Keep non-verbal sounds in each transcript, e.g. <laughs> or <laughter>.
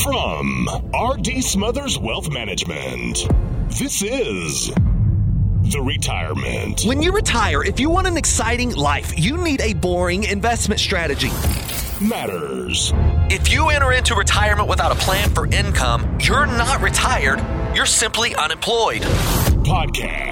From RD Smothers Wealth Management, this is The Retirement. When you retire, if you want an exciting life, you need a boring investment strategy. Matters. If you enter into retirement without a plan for income, you're not retired, you're simply unemployed. Podcast.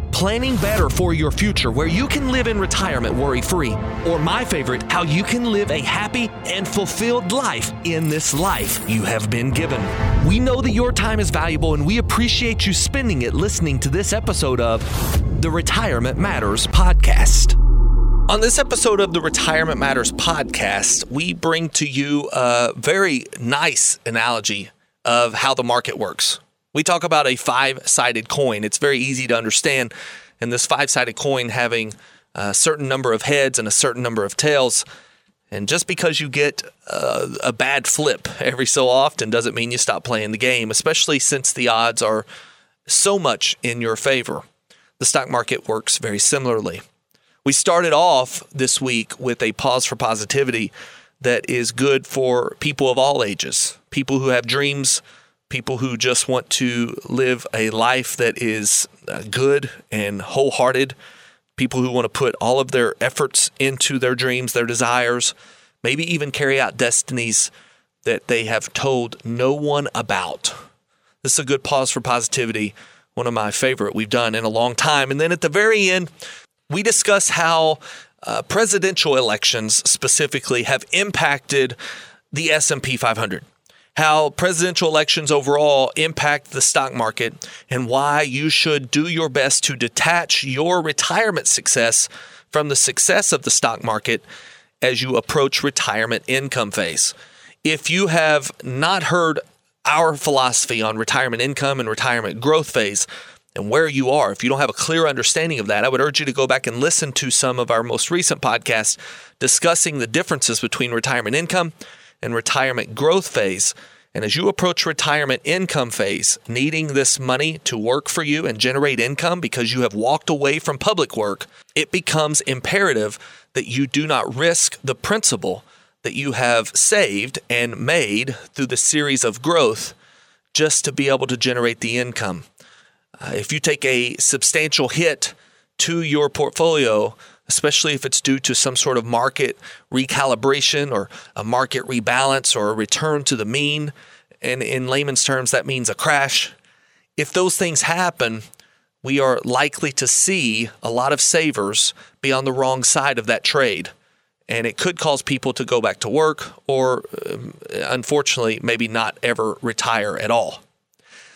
planning better for your future where you can live in retirement worry free, or my favorite, how you can live a happy and fulfilled life in this life you have been given. We know that your time is valuable and we appreciate you spending it listening to this episode of the Retirement Matters Podcast. On this episode of the Retirement Matters podcast, we bring to you a very nice analogy of how the market works. We talk about a five sided coin. It's very easy to understand. And this five sided coin having a certain number of heads and a certain number of tails. And just because you get a, a bad flip every so often doesn't mean you stop playing the game, especially since the odds are so much in your favor. The stock market works very similarly. We started off this week with a pause for positivity that is good for people of all ages, people who have dreams people who just want to live a life that is uh, good and wholehearted, people who want to put all of their efforts into their dreams, their desires, maybe even carry out destinies that they have told no one about. This is a good pause for positivity, one of my favorite we've done in a long time. And then at the very end, we discuss how uh, presidential elections specifically have impacted the S&P 500 how presidential elections overall impact the stock market and why you should do your best to detach your retirement success from the success of the stock market as you approach retirement income phase. If you have not heard our philosophy on retirement income and retirement growth phase, and where you are. If you don't have a clear understanding of that, I would urge you to go back and listen to some of our most recent podcasts discussing the differences between retirement income and retirement growth phase. And as you approach retirement income phase, needing this money to work for you and generate income because you have walked away from public work, it becomes imperative that you do not risk the principal that you have saved and made through the series of growth just to be able to generate the income. Uh, if you take a substantial hit to your portfolio, especially if it's due to some sort of market recalibration or a market rebalance or a return to the mean. And in layman's terms, that means a crash. If those things happen, we are likely to see a lot of savers be on the wrong side of that trade. And it could cause people to go back to work or, um, unfortunately, maybe not ever retire at all.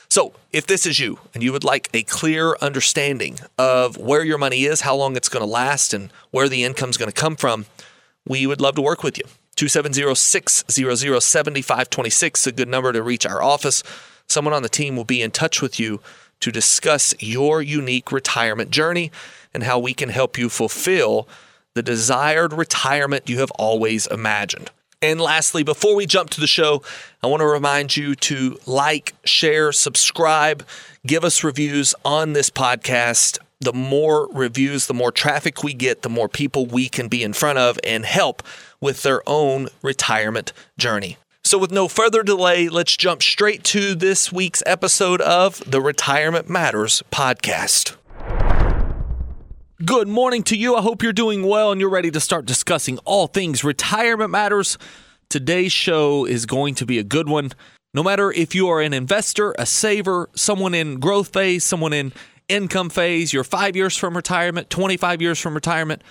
So, if this is you and you would like a clear understanding of where your money is, how long it's going to last, and where the income is going to come from, we would love to work with you. 270 600 7526 is a good number to reach our office. Someone on the team will be in touch with you to discuss your unique retirement journey and how we can help you fulfill the desired retirement you have always imagined. And lastly, before we jump to the show, I want to remind you to like, share, subscribe, give us reviews on this podcast. The more reviews, the more traffic we get, the more people we can be in front of and help with their own retirement journey. So, with no further delay, let's jump straight to this week's episode of the Retirement Matters podcast. Good morning to you. I hope you're doing well and you're ready to start discussing all things retirement matters. Today's show is going to be a good one. No matter if you are an investor, a saver, someone in growth phase, someone in income phase, you're five years from retirement, 25 years from retirement,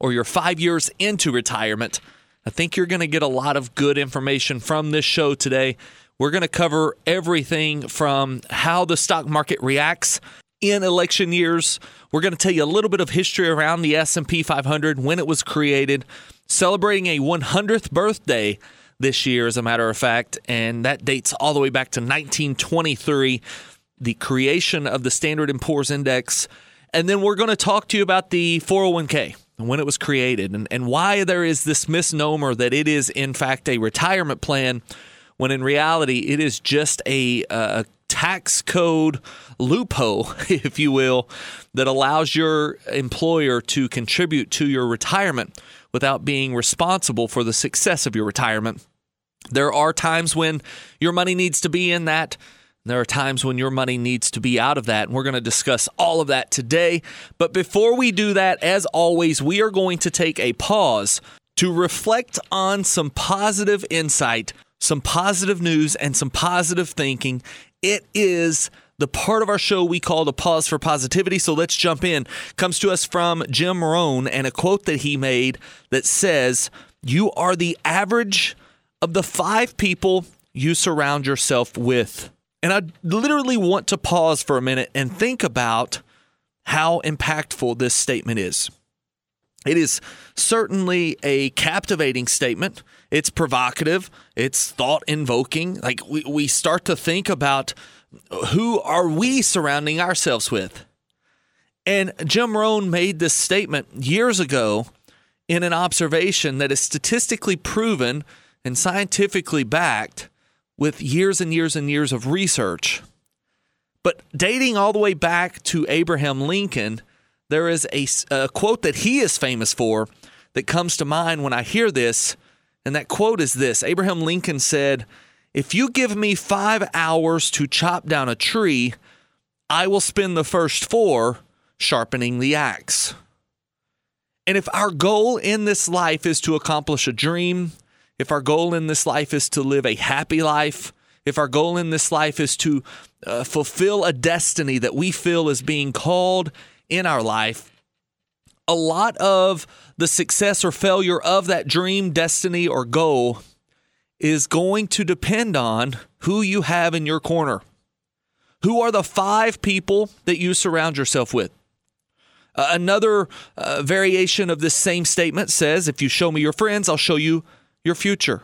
or you're five years into retirement, I think you're going to get a lot of good information from this show today. We're going to cover everything from how the stock market reacts in election years. We're going to tell you a little bit of history around the S&P 500, when it was created, celebrating a 100th birthday this year as a matter of fact, and that dates all the way back to 1923, the creation of the Standard & Poor's Index. And then we're going to talk to you about the 401k and when it was created and, and why there is this misnomer that it is in fact a retirement plan when in reality it is just a, a tax code loophole, <laughs> if you will, that allows your employer to contribute to your retirement without being responsible for the success of your retirement. There are times when your money needs to be in that. There are times when your money needs to be out of that. And we're going to discuss all of that today. But before we do that, as always, we are going to take a pause to reflect on some positive insight, some positive news, and some positive thinking. It is the part of our show we call the pause for positivity. So let's jump in. Comes to us from Jim Rohn and a quote that he made that says, You are the average of the five people you surround yourself with. And I literally want to pause for a minute and think about how impactful this statement is. It is certainly a captivating statement. It's provocative, it's thought invoking. Like we, we start to think about who are we surrounding ourselves with? And Jim Rohn made this statement years ago in an observation that is statistically proven and scientifically backed with years and years and years of research. But dating all the way back to Abraham Lincoln, there is a, a, quote that he is famous for that comes to mind when I hear this. And that quote is this Abraham Lincoln said, If you give me five hours to chop down a tree, I will spend the first four sharpening the axe. And if our goal in this life is to accomplish a dream, if our goal in this life is to live a happy life, if our goal in this life is to uh, fulfill a destiny that we feel is being called in our life, a lot of the success or failure of that dream, destiny, or goal is going to depend on who you have in your corner. Who are the five people that you surround yourself with? Uh, another uh, variation of this same statement says, If you show me your friends, I'll show you your future.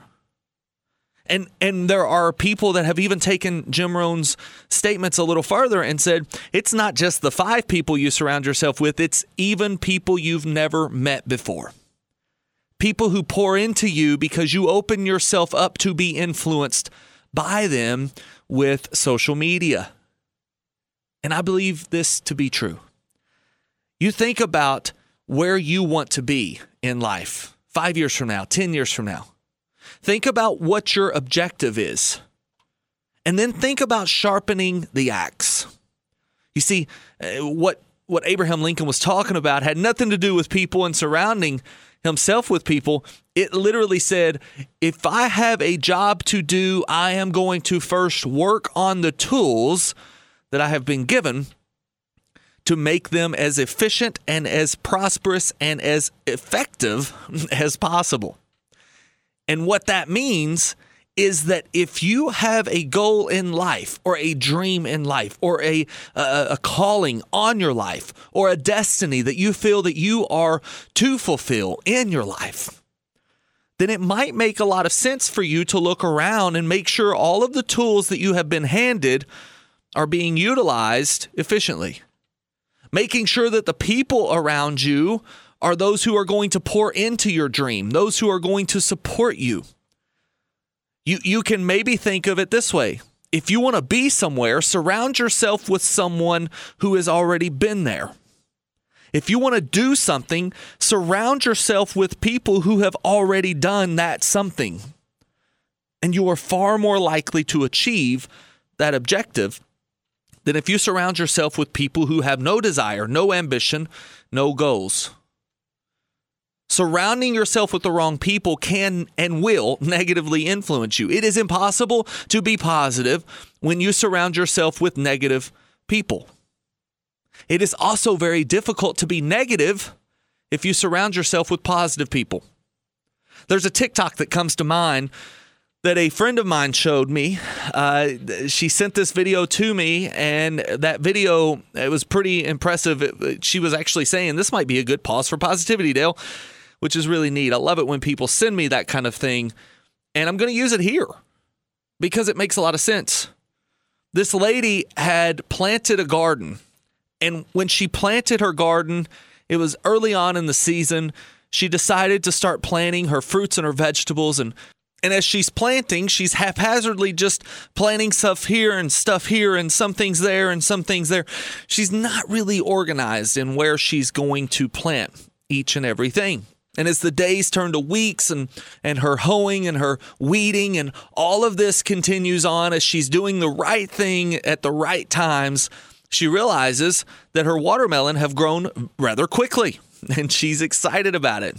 And and there are people that have even taken Jim Rohn's statements a little farther and said it's not just the five people you surround yourself with, it's even people you've never met before. People who pour into you because you open yourself up to be influenced by them with social media. And I believe this to be true. You think about where you want to be in life five years from now, 10 years from now. Think about what your objective is. And then think about sharpening the axe. You see, uh, what, what Abraham Lincoln was talking about had nothing to do with people and surrounding himself with people. It literally said, if I have a job to do, I am going to first work on the tools that I have been given to make them as efficient and as prosperous and as effective <laughs> as possible. And what that means is that if you have a goal in life or a dream in life or a, a, a, calling on your life or a destiny that you feel that you are to fulfill in your life, then it might make a lot of sense for you to look around and make sure all of the tools that you have been handed are being utilized efficiently. Making sure that the people around you are those who are going to pour into your dream, those who are going to support you. You, you can maybe think of it this way. If you want to be somewhere, surround yourself with someone who has already been there. If you want to do something, surround yourself with people who have already done that something. And you are far more likely to achieve that objective than if you surround yourself with people who have no desire, no ambition, no goals. Surrounding yourself with the wrong people can and will negatively influence you. It is impossible to be positive when you surround yourself with negative people. It is also very difficult to be negative if you surround yourself with positive people. There's a TikTok that comes to mind that a friend of mine showed me. Uh, she sent this video to me, and that video it was pretty impressive. She was actually saying this might be a good pause for positivity, Dale, which is really neat. I love it when people send me that kind of thing, and I'm going to use it here because it makes a lot of sense. This lady had planted a garden, and when she planted her garden, it was early on in the season. She decided to start planting her fruits and her vegetables and And as she's planting, she's haphazardly just planting stuff here and stuff here and some things there and some things there. She's not really organized in where she's going to plant each and everything. And as the days turn to weeks and, and her hoeing and her weeding and all of this continues on as she's doing the right thing at the right times, she realizes that her watermelon have grown rather quickly <laughs> and she's excited about it.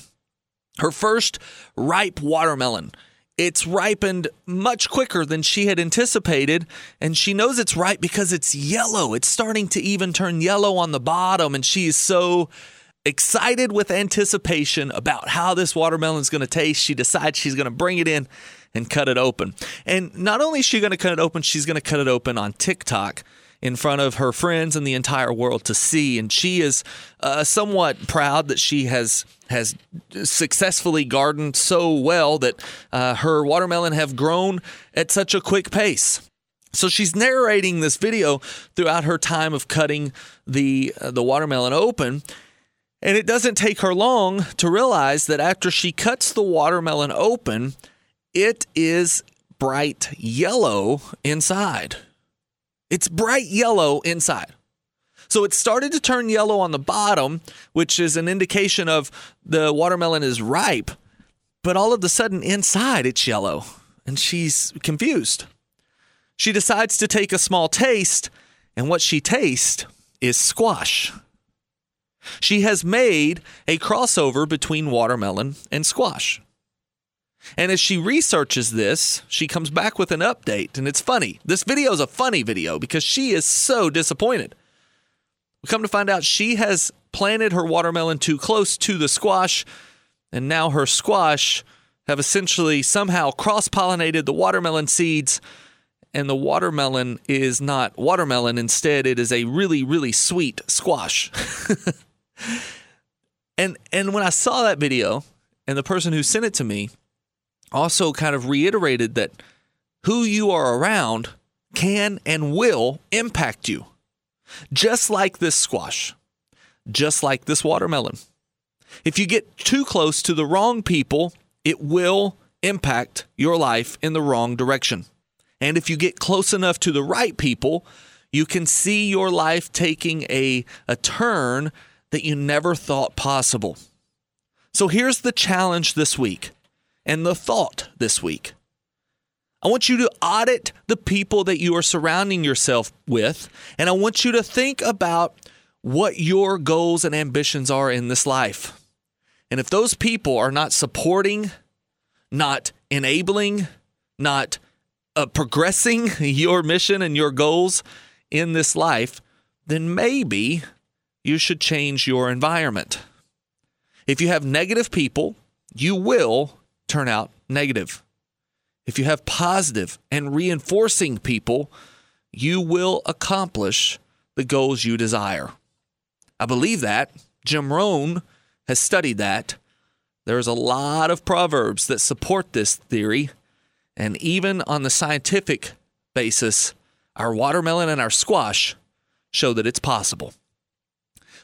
Her first ripe watermelon it's ripened much quicker than she had anticipated. And she knows it's ripe because it's yellow. It's starting to even turn yellow on the bottom. And she is so excited with anticipation about how this watermelon is going to taste. She decides she's going to bring it in and cut it open. And not only is she going to cut it open, she's going to cut it open on TikTok in front of her friends and the entire world to see. And she is uh, somewhat proud that she has has successfully gardened so well that uh, her watermelon have grown at such a quick pace. So she's narrating this video throughout her time of cutting the uh, the watermelon open. And it doesn't take her long to realize that after she cuts the watermelon open, it is bright yellow inside. It's bright yellow inside. So it started to turn yellow on the bottom, which is an indication of the watermelon is ripe. But all of a sudden, inside, it's yellow. And she's confused. She decides to take a small taste, and what she tastes is squash. She has made a crossover between watermelon and squash. And as she researches this, she comes back with an update. And it's funny. This video is a funny video because she is so disappointed. We come to find out she has planted her watermelon too close to the squash, and now her squash have essentially somehow cross pollinated the watermelon seeds. And the watermelon is not watermelon. Instead, it is a really, really sweet squash. <laughs> and and when I saw that video, and the person who sent it to me also kind of reiterated that who you are around can and will impact you. Just like this squash, just like this watermelon. If you get too close to the wrong people, it will impact your life in the wrong direction. And if you get close enough to the right people, you can see your life taking a, a turn that you never thought possible. So here's the challenge this week and the thought this week. I want you to audit the people that you are surrounding yourself with, and I want you to think about what your goals and ambitions are in this life. And if those people are not supporting, not enabling, not uh, progressing <laughs> your mission and your goals in this life, then maybe you should change your environment. If you have negative people, you will turn out negative. If you have positive and reinforcing people, you will accomplish the goals you desire. I believe that. Jim Rohn has studied that. There's a lot of proverbs that support this theory. And even on the scientific basis, our watermelon and our squash show that it's possible.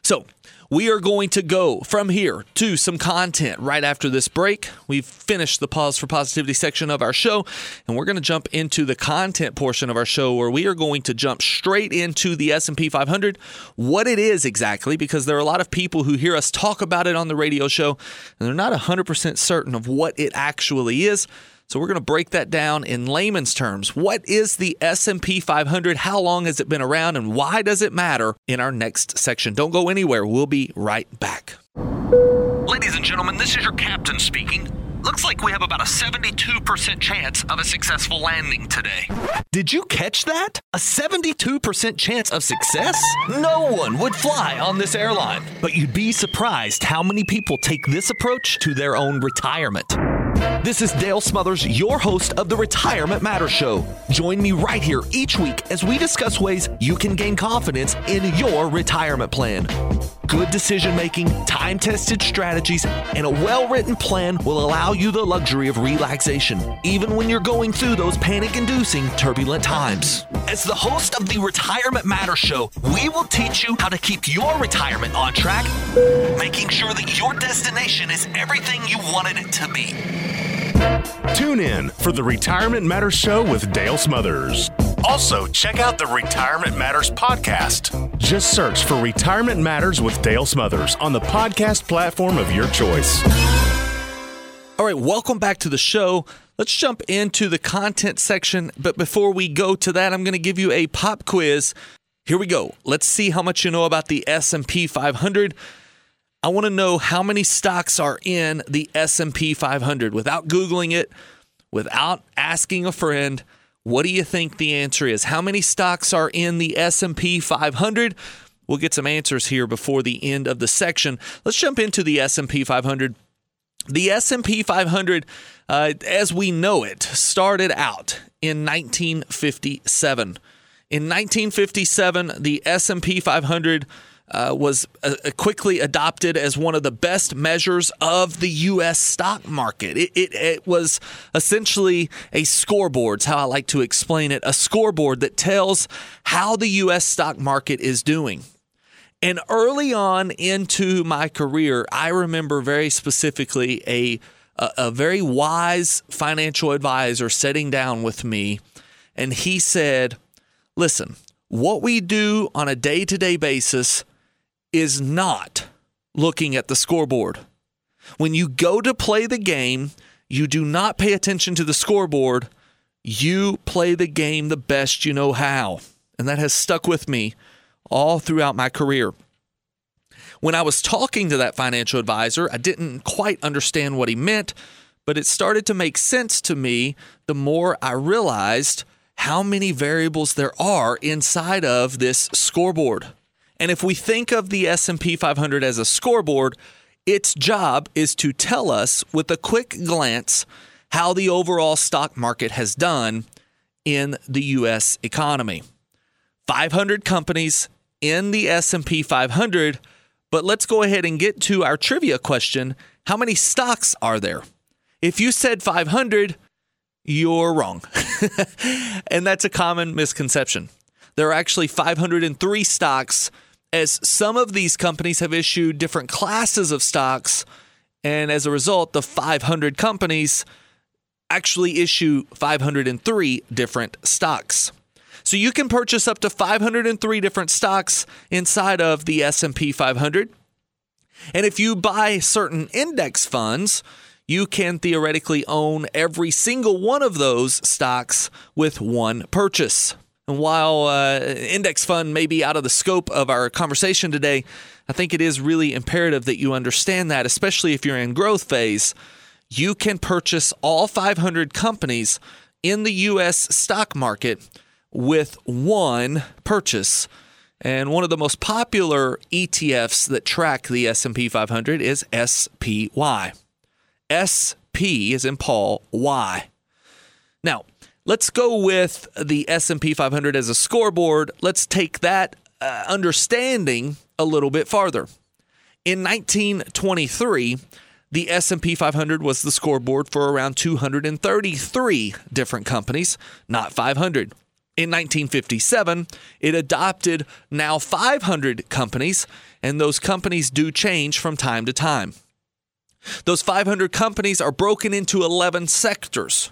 So, we are going to go from here to some content right after this break. We've finished the pause for positivity section of our show, and we're going to jump into the content portion of our show where we are going to jump straight into the S&P 500, what it is exactly because there are a lot of people who hear us talk about it on the radio show and they're not 100% certain of what it actually is. So we're going to break that down in layman's terms. What is the S&P 500? How long has it been around and why does it matter in our next section? Don't go anywhere. We'll be right back. Ladies and gentlemen, this is your captain speaking. Looks like we have about a 72% chance of a successful landing today. Did you catch that? A 72% chance of success? No one would fly on this airline. But you'd be surprised how many people take this approach to their own retirement. This is Dale Smothers, your host of the Retirement Matters Show. Join me right here each week as we discuss ways you can gain confidence in your retirement plan. Good decision making, time tested strategies, and a well written plan will allow you the luxury of relaxation, even when you're going through those panic inducing turbulent times. As the host of the Retirement Matters Show, we will teach you how to keep your retirement on track, making sure that your destination is everything you wanted it to be. Tune in for the Retirement Matters Show with Dale Smothers. Also, check out the Retirement Matters podcast. Just search for Retirement Matters with Dale Smothers on the podcast platform of your choice. All right, welcome back to the show. Let's jump into the content section, but before we go to that, I'm going to give you a pop quiz. Here we go. Let's see how much you know about the S&P 500. I want to know how many stocks are in the S&P 500 without googling it, without asking a friend. What do you think the answer is? How many stocks are in the S&P 500? We'll get some answers here before the end of the section. Let's jump into the S&P 500. The S&P 500 uh, as we know it started out in 1957. In 1957, the S&P 500 uh, was uh, quickly adopted as one of the best measures of the U.S. stock market. It, it, it was essentially a scoreboard, how I like to explain it, a scoreboard that tells how the U.S. stock market is doing. And early on into my career, I remember very specifically a, a, a very wise financial advisor sitting down with me, and he said, Listen, what we do on a day to day basis is not looking at the scoreboard. When you go to play the game, you do not pay attention to the scoreboard. You play the game the best you know how. And that has stuck with me all throughout my career. When I was talking to that financial advisor, I didn't quite understand what he meant, but it started to make sense to me the more I realized how many variables there are inside of this scoreboard. And if we think of the S&P 500 as a scoreboard, its job is to tell us with a quick glance how the overall stock market has done in the US economy. 500 companies in the S&P 500, but let's go ahead and get to our trivia question. How many stocks are there? If you said 500, you're wrong. <laughs> and that's a common misconception. There are actually 503 stocks as some of these companies have issued different classes of stocks. And as a result, the 500 companies actually issue 503 different stocks. So you can purchase up to 503 different stocks inside of the S&P 500. And if you buy certain index funds, you can theoretically own every single one of those stocks with one purchase. And while uh, index fund may be out of the scope of our conversation today, I think it is really imperative that you understand that, especially if you're in growth phase. You can purchase all 500 companies in the U.S. stock market with one purchase. And one of the most popular ETFs that track the S&P 500 is SPY. SP is in Paul Y. Now, Let's go with the S&P 500 as a scoreboard. Let's take that uh, understanding a little bit farther. In 1923, the S&P 500 was the scoreboard for around 233 different companies, not 500. In 1957, it adopted now 500 companies, and those companies do change from time to time. Those 500 companies are broken into 11 sectors.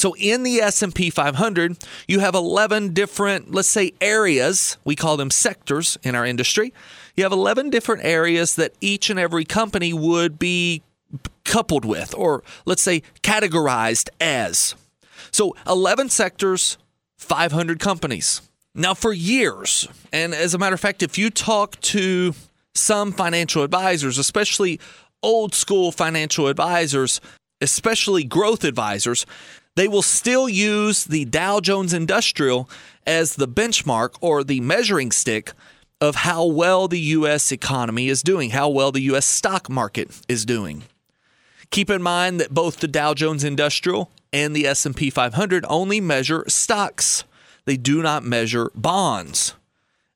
So in the S&P 500, you have 11 different, let's say areas, we call them sectors in our industry. You have 11 different areas that each and every company would be coupled with or let's say categorized as. So 11 sectors, 500 companies. Now, for years, and as a matter of fact, if you talk to some financial advisors, especially old school financial advisors, especially growth advisors, they will still use the Dow Jones Industrial as the benchmark or the measuring stick of how well the US economy is doing, how well the US stock market is doing. Keep in mind that both the Dow Jones Industrial and the S&P 500 only measure stocks. They do not measure bonds.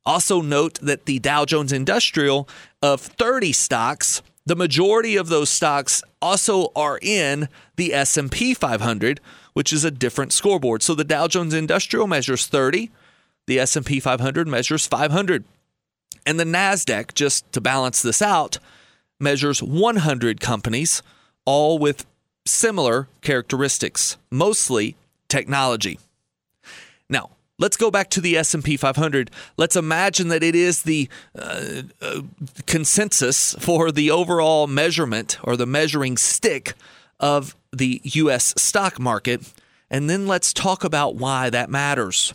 Also note that the Dow Jones Industrial of 30 stocks, the majority of those stocks also are in the S&P 500, which is a different scoreboard. So the Dow Jones Industrial measures 30, the S&P 500 measures 500. And the Nasdaq just to balance this out measures 100 companies all with similar characteristics, mostly technology. Now, let's go back to the S&P 500. Let's imagine that it is the uh, uh, consensus for the overall measurement or the measuring stick of the US stock market, and then let's talk about why that matters.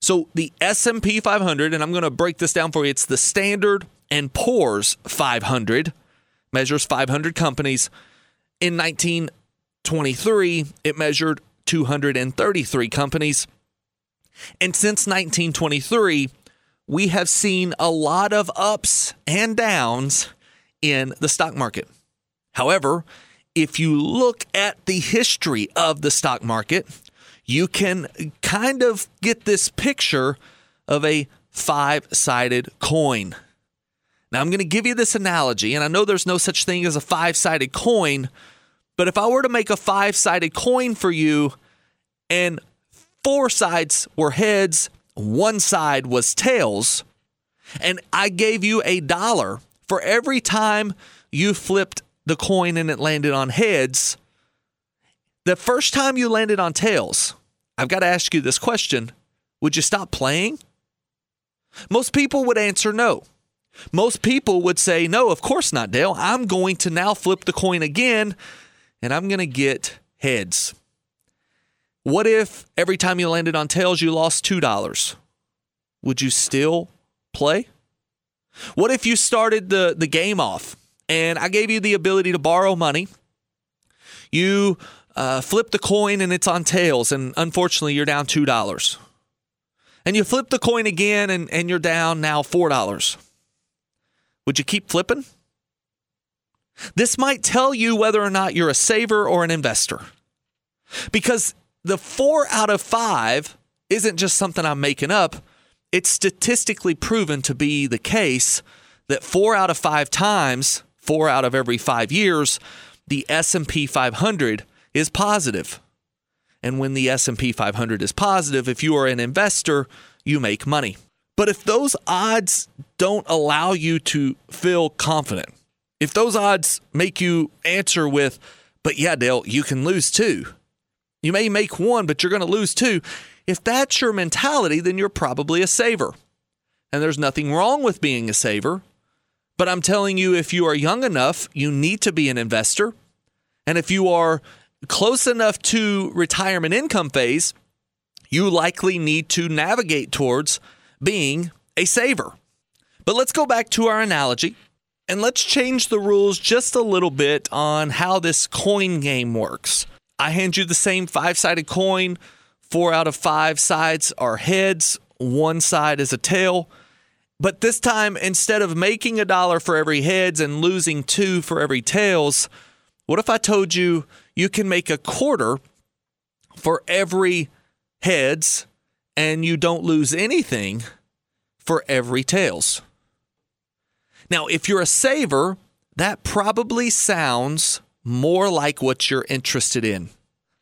So, the S&P 500 and I'm going to break this down for you. It's the Standard and Poor's 500 measures 500 companies. In 1923, it measured 233 companies. And since 1923, we have seen a lot of ups and downs in the stock market. However, if you look at the history of the stock market, you can kind of get this picture of a five sided coin. Now, I'm going to give you this analogy, and I know there's no such thing as a five sided coin, but if I were to make a five sided coin for you and four sides were heads, one side was tails, and I gave you a dollar for every time you flipped the coin and it landed on heads, the first time you landed on tails, I've got to ask you this question would you stop playing? Most people would answer no. Most people would say, No, of course not, Dale. I'm going to now flip the coin again and I'm going to get heads. What if every time you landed on tails, you lost $2? Would you still play? What if you started the, the game off and I gave you the ability to borrow money? You uh, flip the coin and it's on tails, and unfortunately, you're down $2. And you flip the coin again and, and you're down now $4. Would you keep flipping? This might tell you whether or not you're a saver or an investor. Because the four out of five isn't just something I'm making up. It's statistically proven to be the case that four out of five times, four out of every five years, the S&P 500 is positive. And when the S&P 500 is positive, if you are an investor, you make money. But if those odds don't allow you to feel confident, if those odds make you answer with, but yeah, Dale, you can lose too. You may make one, but you're going to lose two. If that's your mentality, then you're probably a saver. And there's nothing wrong with being a saver. But I'm telling you, if you are young enough, you need to be an investor. And if you are close enough to retirement income phase, you likely need to navigate towards being a saver. But let's go back to our analogy and let's change the rules just a little bit on how this coin game works. I hand you the same five sided coin. Four out of five sides are heads, one side is a tail. But this time, instead of making a dollar for every heads and losing two for every tails, what if I told you you can make a quarter for every heads and you don't lose anything for every tails. Now, if you're a saver, that probably sounds more like what you're interested in.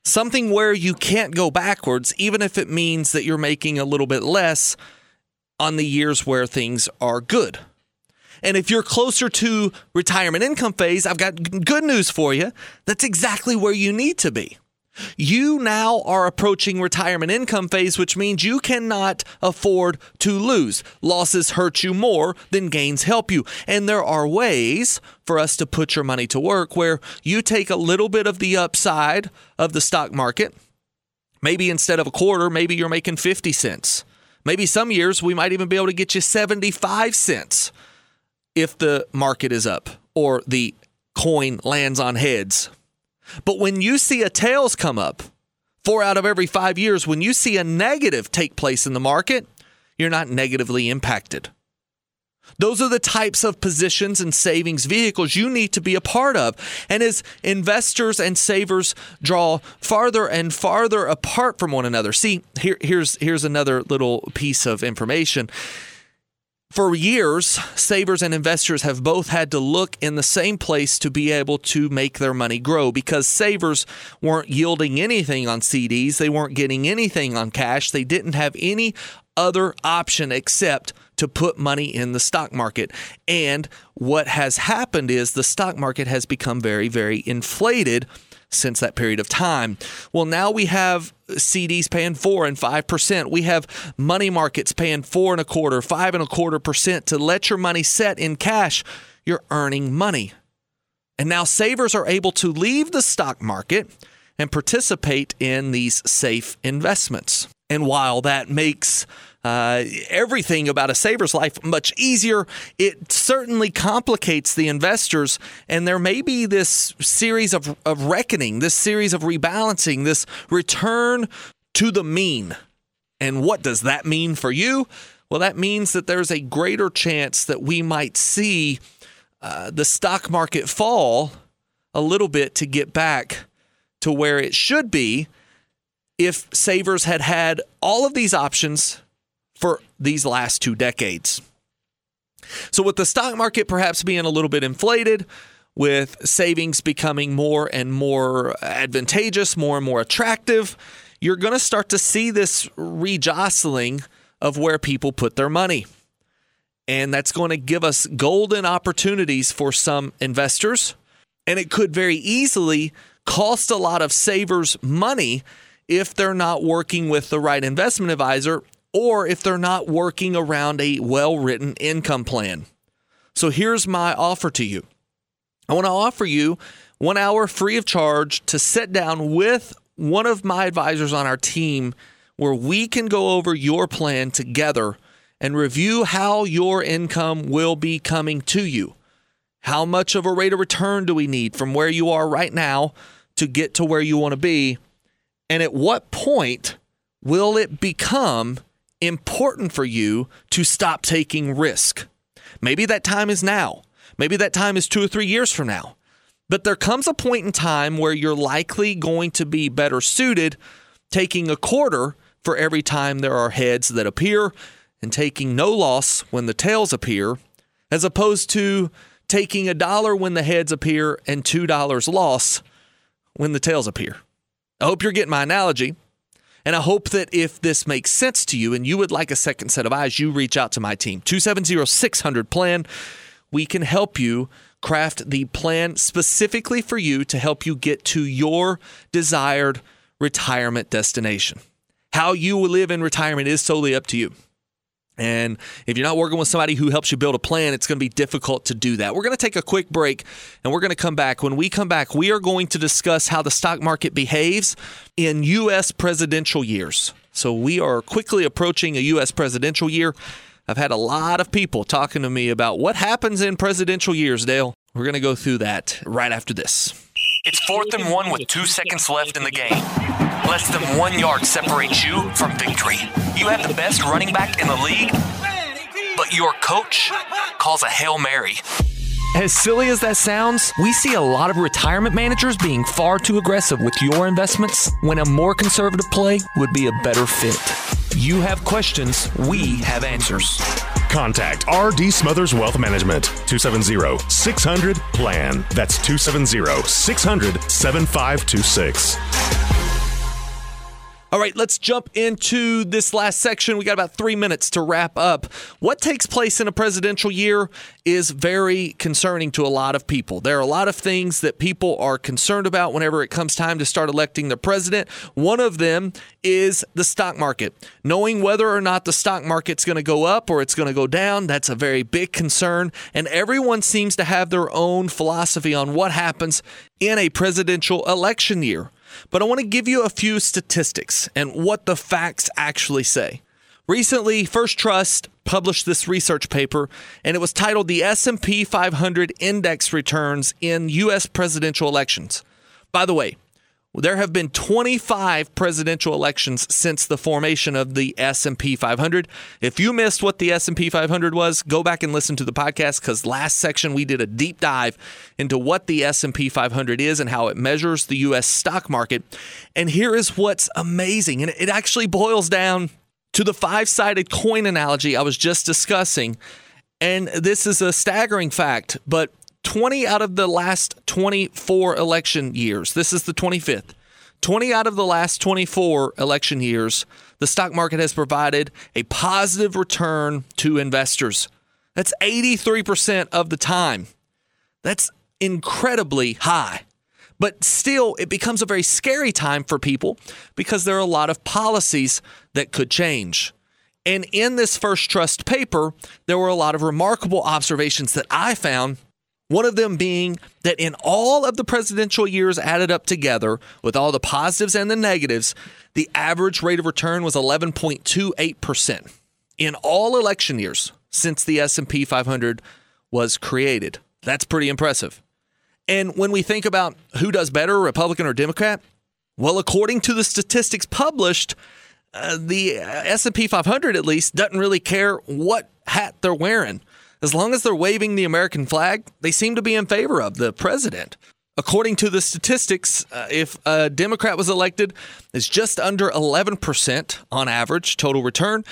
Something where you can't go backwards, even if it means that you're making a little bit less on the years where things are good. And if you're closer to retirement income phase, I've got good news for you. That's exactly where you need to be. You now are approaching retirement income phase, which means you cannot afford to lose. Losses hurt you more than gains help you. And there are ways for us to put your money to work where you take a little bit of the upside of the stock market. Maybe instead of a quarter, maybe you're making 50 cents. Maybe some years we might even be able to get you 75 cents if the market is up or the coin lands on heads. But when you see a tails come up, four out of every five years, when you see a negative take place in the market, you're not negatively impacted. Those are the types of positions and savings vehicles you need to be a part of. And as investors and savers draw farther and farther apart from one another, see, here, here's, here's another little piece of information. For years, savers and investors have both had to look in the same place to be able to make their money grow because savers weren't yielding anything on CDs, they weren't getting anything on cash, they didn't have any other option except to put money in the stock market. And what has happened is the stock market has become very, very inflated since that period of time. Well, now we have CDs paying four and five percent. We have money markets paying four and a quarter, five and a quarter percent to let your money set in cash. You're earning money. And now savers are able to leave the stock market and participate in these safe investments. And while that makes uh, everything about a saver's life much easier. It certainly complicates the investors, and there may be this series of, of reckoning, this series of rebalancing, this return to the mean. And what does that mean for you? Well, that means that there's a greater chance that we might see uh, the stock market fall a little bit to get back to where it should be if savers had had all of these options for these last two decades. So, with the stock market perhaps being a little bit inflated, with savings becoming more and more advantageous, more and more attractive, you're going to start to see this rejostling of where people put their money. And that's going to give us golden opportunities for some investors. And it could very easily cost a lot of savers money if they're not working with the right investment advisor or if they're not working around a well written income plan. So here's my offer to you I want to offer you one hour free of charge to sit down with one of my advisors on our team where we can go over your plan together and review how your income will be coming to you. How much of a rate of return do we need from where you are right now to get to where you want to be? And at what point will it become important for you to stop taking risk. Maybe that time is now. Maybe that time is two or three years from now. But there comes a point in time where you're likely going to be better suited taking a quarter for every time there are heads that appear and taking no loss when the tails appear, as opposed to taking a dollar when the heads appear and $2 loss when the tails appear. I hope you're getting my analogy. And I hope that if this makes sense to you and you would like a second set of eyes, you reach out to my team. 270 600 plan. We can help you craft the plan specifically for you to help you get to your desired retirement destination. How you will live in retirement is solely up to you. And if you're not working with somebody who helps you build a plan, it's going to be difficult to do that. We're going to take a quick break and we're going to come back. When we come back, we are going to discuss how the stock market behaves in U.S. presidential years. So we are quickly approaching a U.S. presidential year. I've had a lot of people talking to me about what happens in presidential years, Dale. We're going to go through that right after this. It's fourth and one with two seconds left in the game. Less than one yard separates you from victory. You have the best running back in the league, but your coach calls a Hail Mary. As silly as that sounds, we see a lot of retirement managers being far too aggressive with your investments when a more conservative play would be a better fit. You have questions, we have answers. Contact RD Smothers Wealth Management 270 600 PLAN. That's 270 600 7526. All right, let's jump into this last section. We got about three minutes to wrap up. What takes place in a presidential year is very concerning to a lot of people. There are a lot of things that people are concerned about whenever it comes time to start electing the president. One of them is the stock market. Knowing whether or not the stock market's going to go up or it's going to go down, that's a very big concern. And everyone seems to have their own philosophy on what happens in a presidential election year. But I want to give you a few statistics and what the facts actually say. Recently, First Trust published this research paper and it was titled The S&P 500 Index Returns in US Presidential Elections. By the way, there have been 25 presidential elections since the formation of the S&P 500. If you missed what the S&P 500 was, go back and listen to the podcast cuz last section we did a deep dive into what the S&P 500 is and how it measures the US stock market. And here is what's amazing and it actually boils down to the five-sided coin analogy I was just discussing. And this is a staggering fact, but 20 out of the last 24 election years, this is the 25th, 20 out of the last 24 election years, the stock market has provided a positive return to investors. That's 83% of the time. That's incredibly high. But still, it becomes a very scary time for people because there are a lot of policies that could change. And in this First Trust paper, there were a lot of remarkable observations that I found. One of them being that in all of the presidential years added up together, with all the positives and the negatives, the average rate of return was 11.28% in all election years since the S&P 500 was created. That's pretty impressive. And when we think about who does better, Republican or Democrat, well, according to the statistics published, uh, the S&P 500 at least doesn't really care what hat they're wearing. As long as they're waving the American flag, they seem to be in favor of the president. According to the statistics, uh, if a Democrat was elected, it's just under 11% on average total return.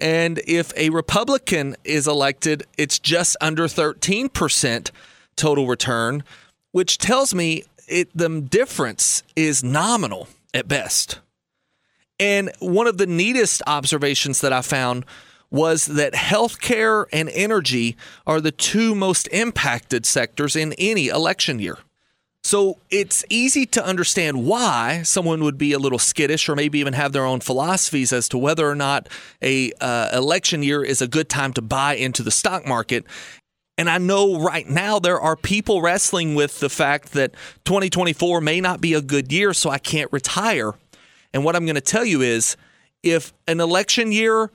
And if a Republican is elected, it's just under 13% total return, which tells me it, the difference is nominal at best. And one of the neatest observations that I found was that healthcare and energy are the two most impacted sectors in any election year. So it's easy to understand why someone would be a little skittish or maybe even have their own philosophies as to whether or not a uh, election year is a good time to buy into the stock market. And I know right now there are people wrestling with the fact that 2024 may not be a good year, so I can't retire. And what I'm going to tell you is if an election year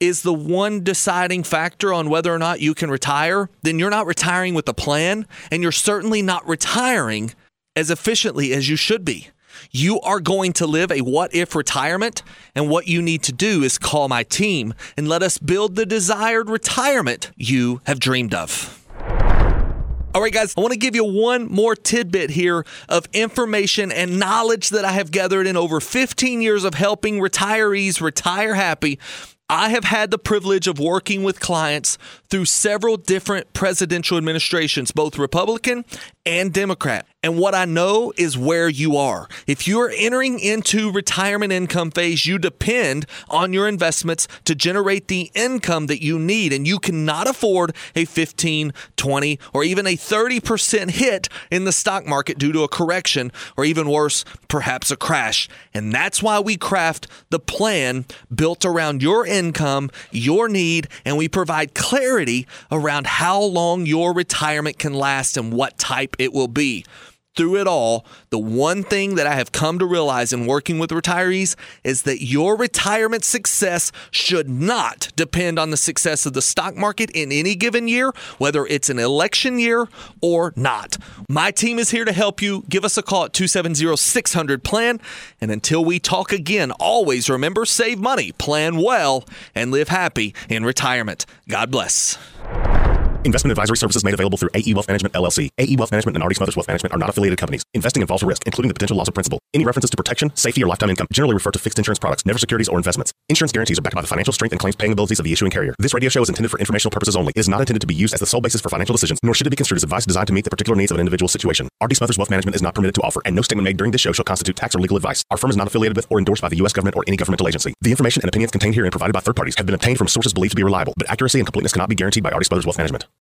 is the one deciding factor on whether or not you can retire, then you're not retiring with a plan, and you're certainly not retiring as efficiently as you should be. You are going to live a what if retirement, and what you need to do is call my team and let us build the desired retirement you have dreamed of. All right, guys, I want to give you one more tidbit here of information and knowledge that I have gathered in over 15 years of helping retirees retire happy. I have had the privilege of working with clients through several different presidential administrations, both Republican and Democrat. And what I know is where you are. If you're entering into retirement income phase, you depend on your investments to generate the income that you need. And you cannot afford a 15, 20, or even a 30% hit in the stock market due to a correction, or even worse, perhaps a crash. And that's why we craft the plan built around your income, your need, and we provide clarity around how long your retirement can last and what type it will be through it all, the one thing that I have come to realize in working with retirees is that your retirement success should not depend on the success of the stock market in any given year, whether it's an election year or not. My team is here to help you. Give us a call at 270 600 PLAN. And until we talk again, always remember save money, plan well, and live happy in retirement. God bless. Investment advisory services made available through AE Wealth Management LLC. AE Wealth Management and Artie Smothers Wealth Management are not affiliated companies. Investing involves risk, including the potential loss of principal. Any references to protection, safety, or lifetime income generally refer to fixed insurance products, never securities or investments. Insurance guarantees are backed by the financial strength and claims paying abilities of the issuing carrier. This radio show is intended for informational purposes only. It is not intended to be used as the sole basis for financial decisions, nor should it be construed as advice designed to meet the particular needs of an individual situation. Artie Smothers Wealth Management is not permitted to offer, and no statement made during this show shall constitute tax or legal advice. Our firm is not affiliated with or endorsed by the U.S. government or any governmental agency. The information and opinions contained herein provided by third parties have been obtained from sources believed to be reliable, but accuracy and completeness cannot be guaranteed by Artie Smothers Wealth Management.